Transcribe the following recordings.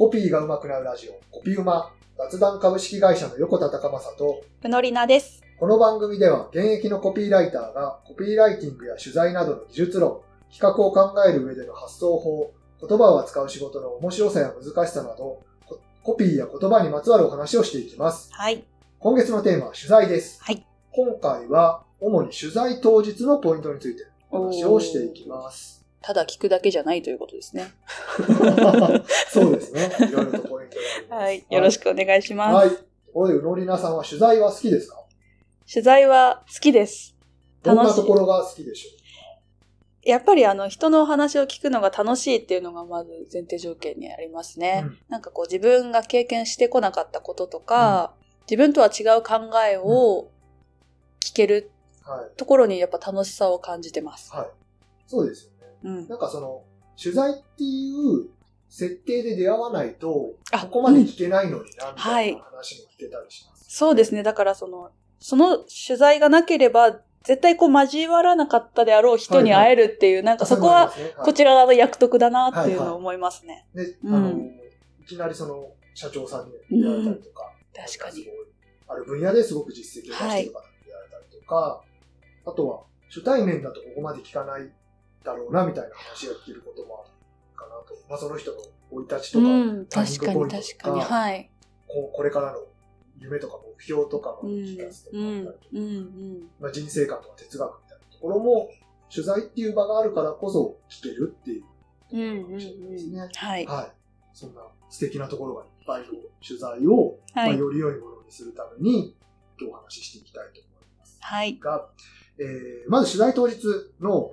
コピーが上手くなるラジオ、コピウマ、雑談株式会社の横田隆正と、ふのりなです。この番組では現役のコピーライターがコピーライティングや取材などの技術論、企画を考える上での発想法、言葉を扱う仕事の面白さや難しさなど、ココピーや言葉にまつわるお話をしていきます。はい。今月のテーマは取材です。はい。今回は主に取材当日のポイントについてお話をしていきます。ただ聞くだけじゃないということですね。そうですね。いろいろとポイントが。はい。よろしくお願いします。はい。ところで、うのりなさんは取材は好きですか？取材は好きです。どんなところが好きでしょやっぱりあの人のお話を聞くのが楽しいっていうのがまず前提条件にありますう、ね。うんなんかこう自分が経験してこなかったこととか、自分とは違う考えを聞けるはい。ところにやっぱ楽しさを感じてます。はい。そうですよね。うん。なんかその、取材っていう設定で出会わないと、あここまで聞けないのにな、みたはいいな話も聞けたりします。そうですね。だからその、その取材がなければ、絶対こう交わらなかったであろう人に会えるっていう、なんかそこは、こちら、ら側の役得だなっていうのを思いますね。ね、うんあの、いきなりその、社長さんに出会えたりとか、確かになん。すごいある分野ですごく実績を出している方に出会えたりとか、あとは、初対面だとここまで聞かないだろうな、みたいな話が聞けることもあるかなと。まあ、その人の生い立ちとか、うん、確かにグポイントと確かに。はい。こうこれからの夢とか目標とかもうん、聞かせてうん、もらったりとか、うん、うん。まあ、人生観とか哲学みたいなところも、取材っていう場があるからこそ聞けるっていううん、うん、かもしれないですね。はい。はい。そんな素敵なところがいっぱいの取材を、まあ、はい。より良いものにするために、今日お話ししていきたいと思います。はい。が、えー、まず取材当日のお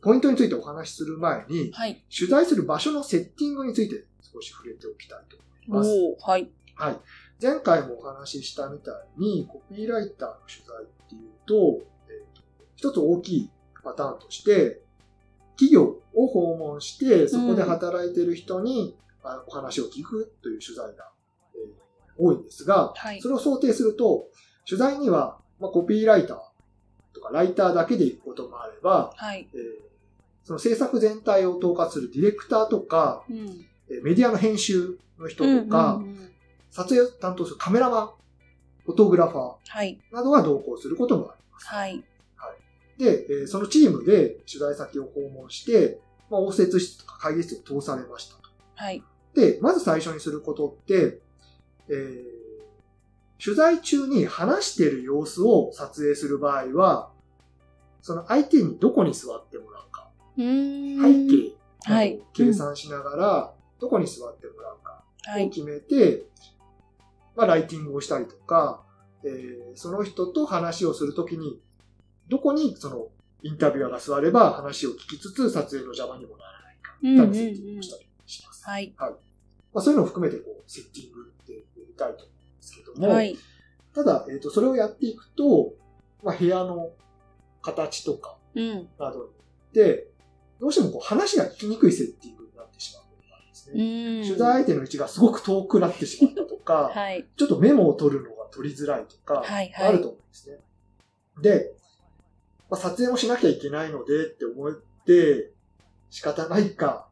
ポイントについてお話しする前に、はい。取材する場所のセッティングについて少し触れておきたいと思います。はい。はい。前回もお話ししたみたいに、コピーライターの取材っていうと、えーと一つ大きいパターンとして、企業を訪問して、そこで働いている人に、あお話を聞くという取材が、えー多いんですが、はいそれを想定すると、取材には、まあ、コピーライターとかライターだけで行くこともあれば、はい。えーその制作全体を統括するディレクターとか、うん。えーメディアの編集の人うんとか、うんうん撮影を担当するカメラマン、フォトグラファはい。ーなどが同行することもあります。はい。で、えーそのチームで取材先を訪問して、まあ、応接室とか会議室を通されましたと。はい。で、まず最初にすることって、えー取材中に話している様子を撮影する場合は、その相手にどこに座ってもらうか、背ん。景を計算しながら、どこに座ってもらうかはい。を決めて、まあ、ライティングをしたりとか、えーその人と話をするときに、どこにそのインタビュアーが座れば話を聞きつつ撮影の邪魔にもならないか、うんうんうん多分セッティングをしたりします。はい。まあ、そういうのを含めてこうセッティングってやりたいと思うんですけども、はい。ただ、えっ、と、それをやっていくと、まあ、部屋の形とかうん。などによって、どうしてもこう話が聞きにくいセッティングになってしまうことがあるんですうね。ん。取材相手の位置がすごく遠くなってしまったとか、はい。ちょっとメモを取るのが取りづらいとか、はいはいあると思うんですね。で、まあ、撮影もしなきゃいけないのでって思って仕方ないか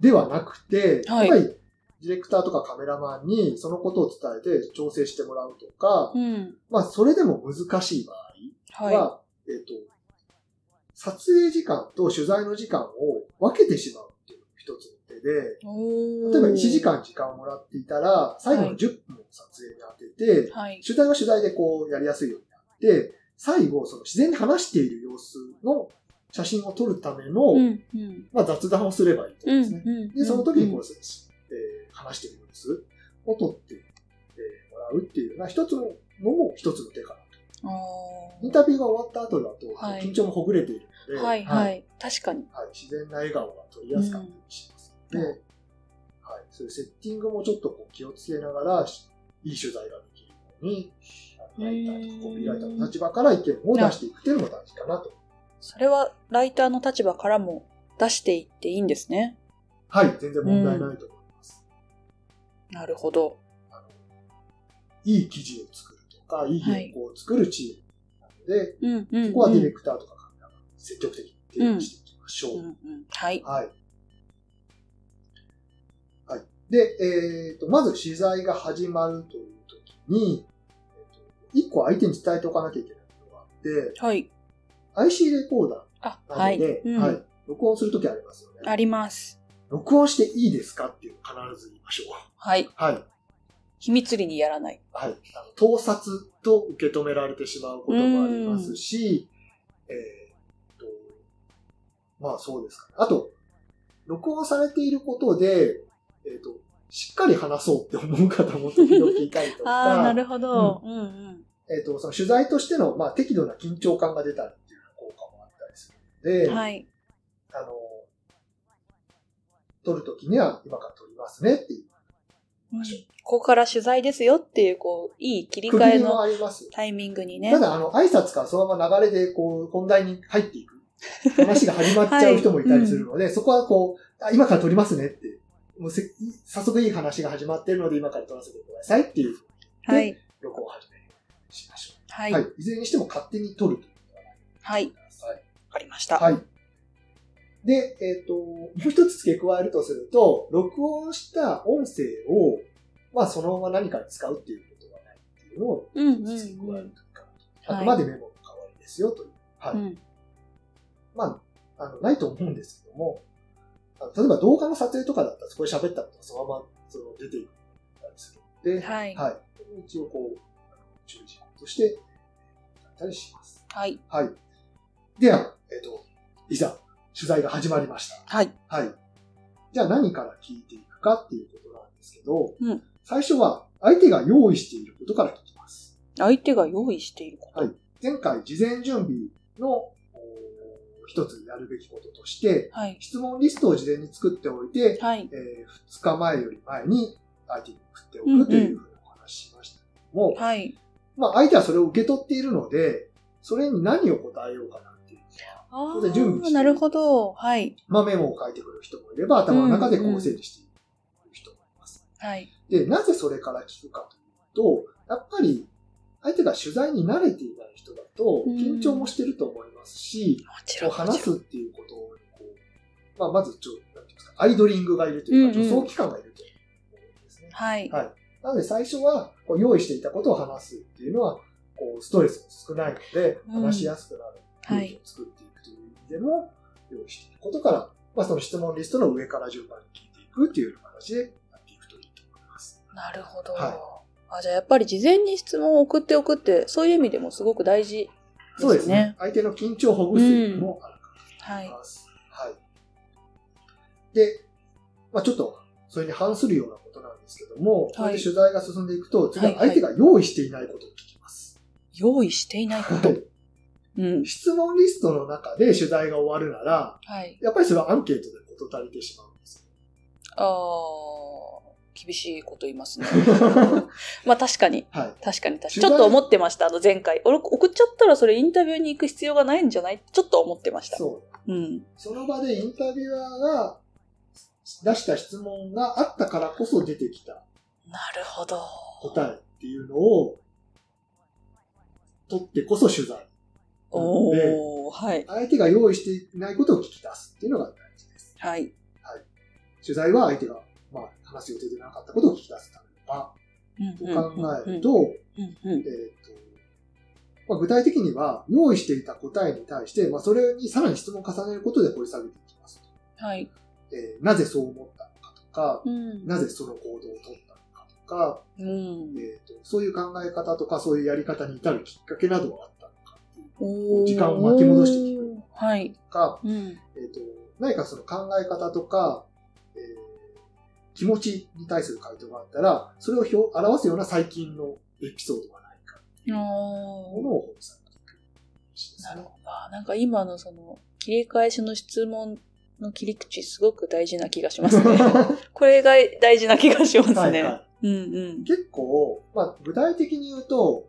ではなくて、はいやっぱりディレクターとかカメラマンにそのことを伝えて調整してもらうとか、うん。まあそれでも難しい場合は、はえっ、と、撮影時間と取材の時間を分けてしまうっていうのが一つの手で、例えば1時。間時間をもらっていたら、最後の10分を撮影に当てて、はい。取材は取材でこうやりやすいようになって、最後、その自然に話している様子の写真を撮るための、うん。うん。まあ、雑談をすればいいとうん。思うんですね。うん。で、その時にこう、うんえー話している様子を撮って、えーもらうっていうような一つののも一つの手かなインタビューが終わった後だと、はい緊張もほぐれているので、ーはい。はい。確かに。はい自然な笑顔が撮りやすかったりしますので、うんはい、そういうセッティングもちょっとこう気をつけながら、しいい取材ができるように、ライターとかコピーライターの立場から意見を出していくっていうのも大事かなと。それはライターの立場からも出していっていいんですね。はい、全然問題ないと思います。なるほど。あのいい記事を作るとか、いい原稿を作るチームなので、うん。うん。そこはディレククターとかカメラマン積極的に提案していきましょう。うん。うん。はい。はい。はい。で、えっ、と、まず取材が始まるという時に、えーと一個相手に伝えておかなきゃいけないことがあって、はい。IC レコーダあ、ーなはい。ので、うんはい、録音するときありますよね。あります。録音していいですかっていう必ず言いましょう。はい。はい。秘密裏にやらない。はい。あの盗撮と受け止められてしまうこともありますし、えーっと、まあそうですかね。あと、録音されていることで、えーっと、しっかり話そうって思う方も時々いたりと ああ、なか、るほど。うんうん。えーっと、その取材としての、まあ、適度な緊張感が出たりっていう効果もあったりするので、はい。あの、撮るときには今から撮りますねっていううんここから取材ですよっていう、こう、いい切り替えのあります。タイミングにねた。だ、あの、挨拶からそのまま流れで、こう、本題に入っていく。話が始まっちゃう人もいたりするので、そこはこう、あ今から撮りますねって。もうせ早速いい話が始まっているので、今から撮らせてくださいっていう、はい。録音を始めしましょはう。はい。いずれにしても勝手に撮るというのははい。ください。わかりました。はい。で、えっ、と、もう一つ付け加えるとすると、録音した音声を、まあ、そのまま何かに使うっていうことはないっていうのをうんうん付け加えるというか、うんあくまでメモの代わりですよという。はい。うん。まあ、あの、ないと思うんですけども、あの例えば動画の撮影とかだったらそこで喋ったことがそのままその出ていたりするので、はいはい。一応こう、注意事項として、やったりします。はい。はい。では、えっ、と、いざ、取材が始まりました。はい。はい。じゃあ何から聞いていくかっていうことなんですけど、うん最初は相手が用意していることから聞きます。相手が用意していること。はい前回事前準備のお一つやるべきこととして、はい。質問リストを事前に作っておいて、はい。え2日前より前に相手に送っておくというふうにお話ししましたけども、はい。まあ相手はそれを受け取っているので、それに何を答えようかなっていう。あそれで準備してあ、なるほど。はい。まあメモを書いてくる人もいれば、頭の中でこう整理している人もいます。はい。で、なぜそれから聞くかというと、やっぱり相手が取材に慣れていない人だと、うん緊張もしてると思いますし、もちこうろん。話すっていうことをこう、まあ、まずちょ、なんていうんですか、アイドリングがいるというか、助走期間がいると思うんですね。はい。はい。なので最初は、こう用意していたことを話すっていうのは、こう、ストレスも少ないので、うん話しやすくなるはい空気を作っていでも、用意していることから、まあ、その質問リストの上から順番に聞いていくっていうような形でやっていくといいと思います。なるほど。はあ、じゃあやっぱり事前に質問を送っておくって、そういう意味でもすごく大事ですね。そうですね。。相手の緊張をほぐす意味もあるかはいと思い。ます。はい。で、まあ、ちょっと、それに反するようなことなんですけども、こうやって取材が進んでいくと、次は相手が用意していないことを聞きます。用意していないこと。はいうん。質問リストの中で取材が終わるなら、はい。やっぱりそれはアンケートで事足りてしまうんです。ああ、厳しいこと言いますね。まあ確かに。はい。確かに確かに。ちょっと思ってました、あの前回。俺送っちゃったらそれインタビューに行く必要がないんじゃない？ちょっと思ってました。そう。うん。その場でインタビュアーが出した質問があったからこそ出てきたなるほど。答えっていうのを取ってこそ取材。おでー、はい。相手が用意していないことを聞き出すっていうのが大事です。はい。取材は相手が、まあ、話す予定でなかったことを聞き出すためだと考えると、えっ、と、まあ、具体的には用意していた答えに対して、まあ、それにさらに質問を重ねることで掘り下げていきますと。はい。えーなぜそう思ったのかとか、うん。なぜその行動を取ったのかとか、うん。えーと、そういう考え方とか、そういうやり方に至るきっかけなどは時間を巻き戻して聞くはい。とか、うん。えっ、と、何かその考え方とか、えー気持ちに対する回答があったら、それを表表すような最近のエピソードがないかっていうものを掘り下げていく。なるほど。あなんか今のその、切り返しの質問の切り口すごく大事な気がしますね。これが大事な気がしますね。はいはいうんうん。結構、まあ、具体的に言うと、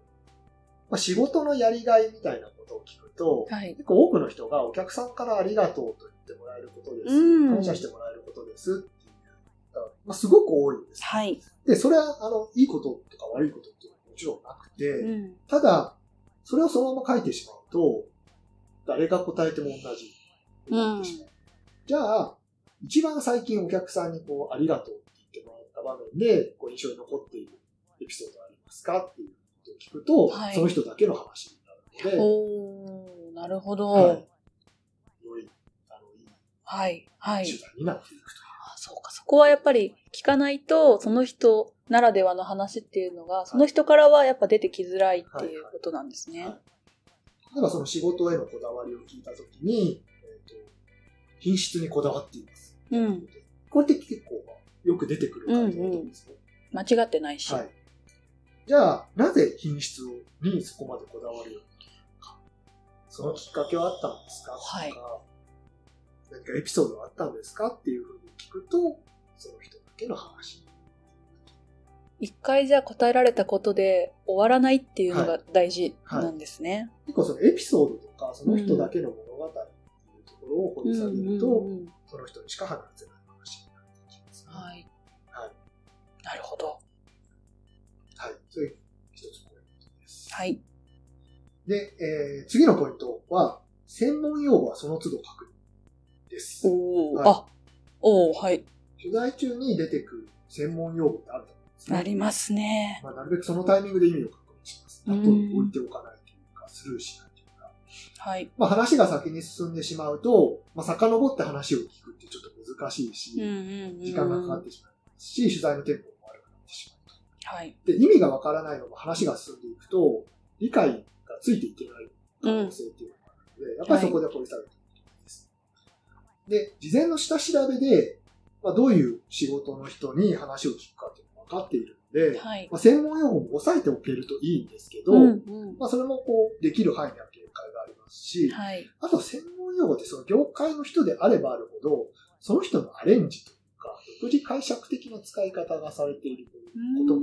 まあ、仕事のやりがいみたいなことを聞くと、はい。結構多くの人がお客さんからありがとうと言ってもらえることです。うん感謝してもらえることですっていう。まあ、すごく多いんです。はい。で、それは、あの、いいこととか悪いことっていうのはもちろんなくて、うん。ただ、それをそのまま書いてしまうと、誰が答えても同じになってしまう。じゃあ、一番最近お客さんにこう、ありがとうって言ってもらっった場面で、こう印象に残っているエピソードありますかっていうことを聞くと、はいその人だけの話にで、おー、なるほど。ははいい、より、あの、いいい。はい。になっていくという。あそうか、そこはやっぱり聞かないと、その人ならではの話っていうのが、その人からはやっぱ出てきづらいっていうことなんですね。はい例えばその仕事へのこだわりを聞いたときに、えーと、品質にこだわっています。うん。これって結構よく出てくる回答だと思うんですね。間違ってないし。はい。じゃあ、なぜ品質にそこまでこだわるよ。そのきっかけはあったんですか？とか、はい何かエピソードがあったんですか？っていうふうに聞くと、その人だけの話。一回じゃあ答えられたことで終わらないっていうのが大事なんですね。結構そのエピソードとか、その人だけの物語っていうところを掘り下げると、うんうんうんその人にしか話せない話になってきます、ね。はい。はい。なるほど。はい。それ一つポイントです。はい。で、えー次のポイントは、専門用語はその都度確認です。おー、はいあ、おー、はい。取材中に出てくる専門用語ってあると思うんですね。なりますね。まあ、なるべくそのタイミングで意味を確認します。あとうん置いておかないというか、スルーしないというか。はい。まあ、話が先に進んでしまうと、まあ、遡って話を聞くってちょっと難しいし。時間がかかってしまいますし、取材のテンポも悪くなってしまうと。はい。で、意味がわからないのも話が進んでいくと、理解がついていけない可能性っていうのがあるので、やっぱりそこで掘り下げていくです。で、事前の下調べで、まあ、どういう仕事の人に話を聞くかっていうのが分かっているので、はい。まあ、専門用語も押さえておけるといいんですけど、うんうんまあ、それもこう、できる範囲には限界がありますし、はい。あと専門用語ってその業界の人であればあるほど、その人のアレンジというか、独自解釈的な使い方がされているということも、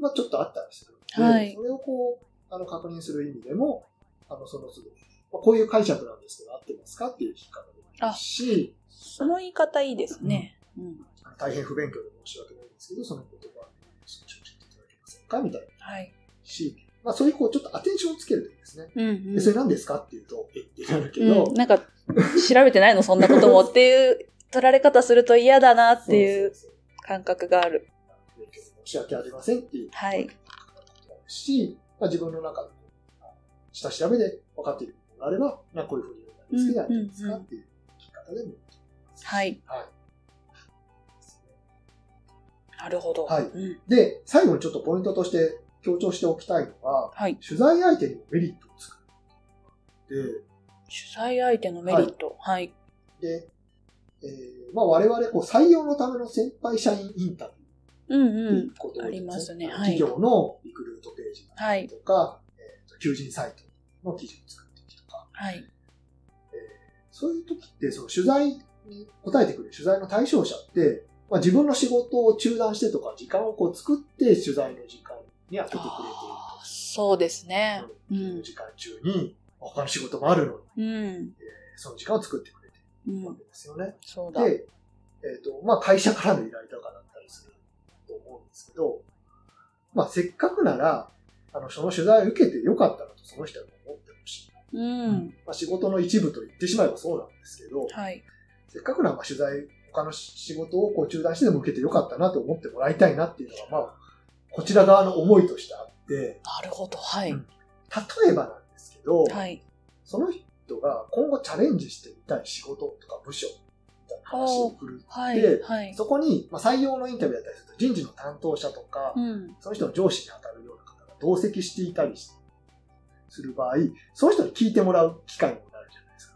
まあ、ちょっとあったりするので、はいそれをこう、あの、確認する意味でも、あの、その都度、まあ、こういう解釈なんですけど、合ってますかっていう聞きもいいですし、その言い方いいですね。うん。大変不勉強で申し訳ないんですけど、その言葉を少し教えていただけませんかみたいなはい。し、まあ、そういうこう、ちょっとアテンションをつけるといいですね。うんうんでそれ何ですかっていうと、えってなるけど、うん、なんか、調べてないのそんなこともっていう取られ方すると嫌だなっていうそうそうそう感覚がある。勉強で申し訳ありませんっていうはい。し、まあ、自分の中で下調べで分かっていることがあれば、まあ、こういうふうに言うんですけど、やっていいですかっていう聞き方でもいいと思います。はい。はい。なるほど。はいうんで、最後にちょっとポイントとして強調しておきたいのは、はい。取材相手にもメリットを作る。取材相手のメリット。はい。で、で、えーまあ、我々こう採用のための先輩社員インタビューうんうん。いうことを、ありますねはい企業のリクルートページはい。とか、えーと求人サイトの記事を作っていくとか、はい。そういう時って、その取材に答えてくれる取材の対象者って、まあ、自分の仕事を中断してとか、時間をこう作って取材の時間に当ててくれているあーそうですね。と。うん。時間中に、他の仕事もあるのに、うん。その時間を作ってくれてうん。るわけですよね。そうだ。で、えっ、と、まあ、会社からの依頼とかだったりすると思うんですけど、まあ、せっかくなら、あの、その取材を受けてよかったなとその人は思ってほしい。うん。まあ、仕事の一部と言ってしまえばそうなんですけど、はい。せっかくならまあ取材、他の仕事をこう中断してでも受けてよかったなと思ってもらいたいなっていうのが、まあ、こちら側の思いとしてあって、なるほど。はい。うん例えばなんですけど、はい。その人が今後チャレンジしてみたい仕事とか部署話を振るって、はい。はい。そこに、まあ、採用のインタビューだったりすると人事の担当者とか、うん。その人の上司に当たるよ同席していたりする場合、その人に聞いてもらう機会にもなるじゃないですか。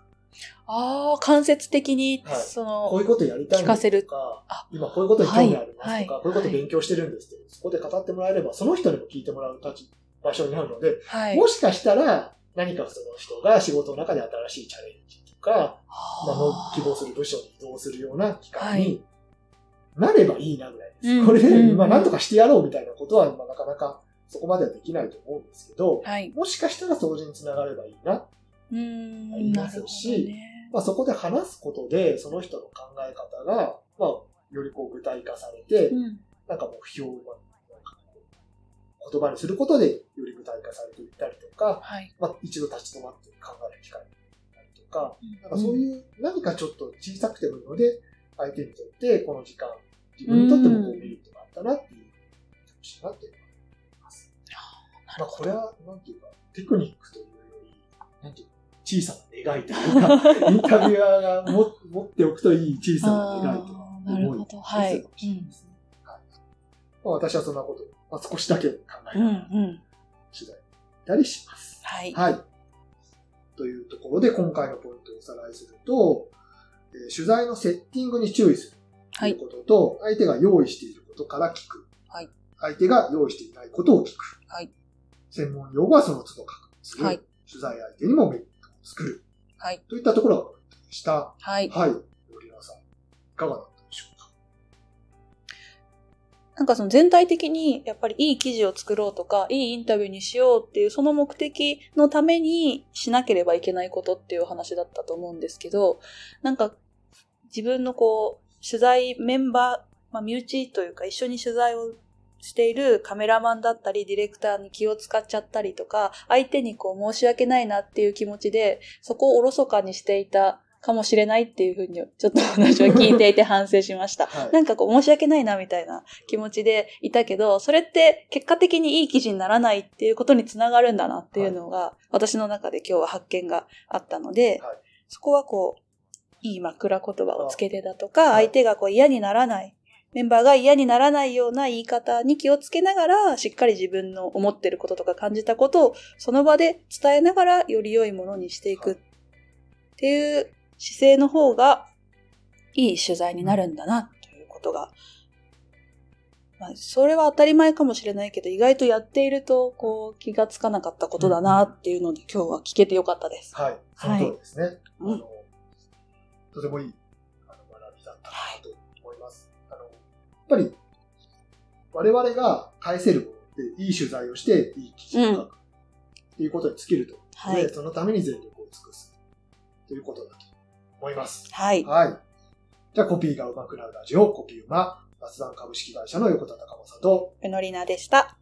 ああ、間接的に、はい。その、こういうことやりたいんです聞かせる。とかあ、今こういうことに興味ありますとか、はい。こういうこと勉強してるんですって、そこで語ってもらえれば、その人にも聞いてもらう立ち場所になるので、はい。もしかしたら何かその人が仕事の中で新しいチャレンジとか、まあの希望する部署に移動するような機会になればいいなぐらいです。うん。これで、うん。まあなんとかしてやろうみたいなことは、まあなかなかそこまではできないと思うんですけど、はい。もしかしたら掃除につながればいいな。うーん。ありますしね。まあそこで話すことで、その人の考え方が、まあ、よりこう具体化されて、うん。なんか目標を言葉にすることでより具体化されていったりとか、はい。まあ、一度立ち止まって考える機会になったりとか、うんなんかそういう何かちょっと小さくてもいいので、相手にとってこの時間、自分にとってもこうメリットったなっていう気持ちになって。まあ、これは、なんていうか、テクニックというより、なんていうか、小さな願いというか、インタビュアーがも持っておくといい小さな願いとか、あーなるほど。はい。かもしれないですねはいまあ、私はそんなことを、まあ、少しだけ考えながらん。取材たりします。はい。はい。というところで今回のポイントをおさらいすると、えー取材のセッティングに注意するとはいいうことと、相手が用意していることから聞く。はい相手が用意していないことを聞く。はい専門用語はその都度確認する。はい取材相手にもメリットを作る。はい。といったところがポイントでした。はい。はい。森川さん、いかがだったでしょうか？なんかその全体的にやっぱりいい記事を作ろうとか、いいインタビューにしようっていうその目的のためにしなければいけないことっていう話だったと思うんですけど、なんか自分のこう、取材メンバー、まあ身内というか一緒に取材をしているカメラマンだったりディレクターに気を使っちゃったりとか、相手にこう申し訳ないなっていう気持ちで、そこをおろそかにしていたかもしれないっていうふうにちょっと話を聞いていて反省しました。はい。なんかこう申し訳ないなみたいな気持ちでいたけど、それって結果的にいい記事にならないっていうことにつながるんだなっていうのが、私の中で今日は発見があったので、はいそこはこう、いい枕言葉をつけてだとか、はい相手がこう嫌にならない、メンバーが嫌にならないような言い方に気をつけながら、しっかり自分の思ってることとか感じたことをその場で伝えながらより良いものにしていくっていう姿勢の方がいい取材になるんだなということが、まあ、それは当たり前かもしれないけど、意外とやっているとこう気がつかなかったことだなっていうので今日は聞けてよかったです。はい。その通りですね。うんあの、とてもいいぱり、我々が返せるものって、いい取材をして、いい記事を書く。っていうことに尽きるとはいそのために全力を尽くす。ということだと思います。はい。はい。じゃあ、コピーがうまくなるラジオ、コピーうま、雑談株式会社の横田隆正と、うのりなでした。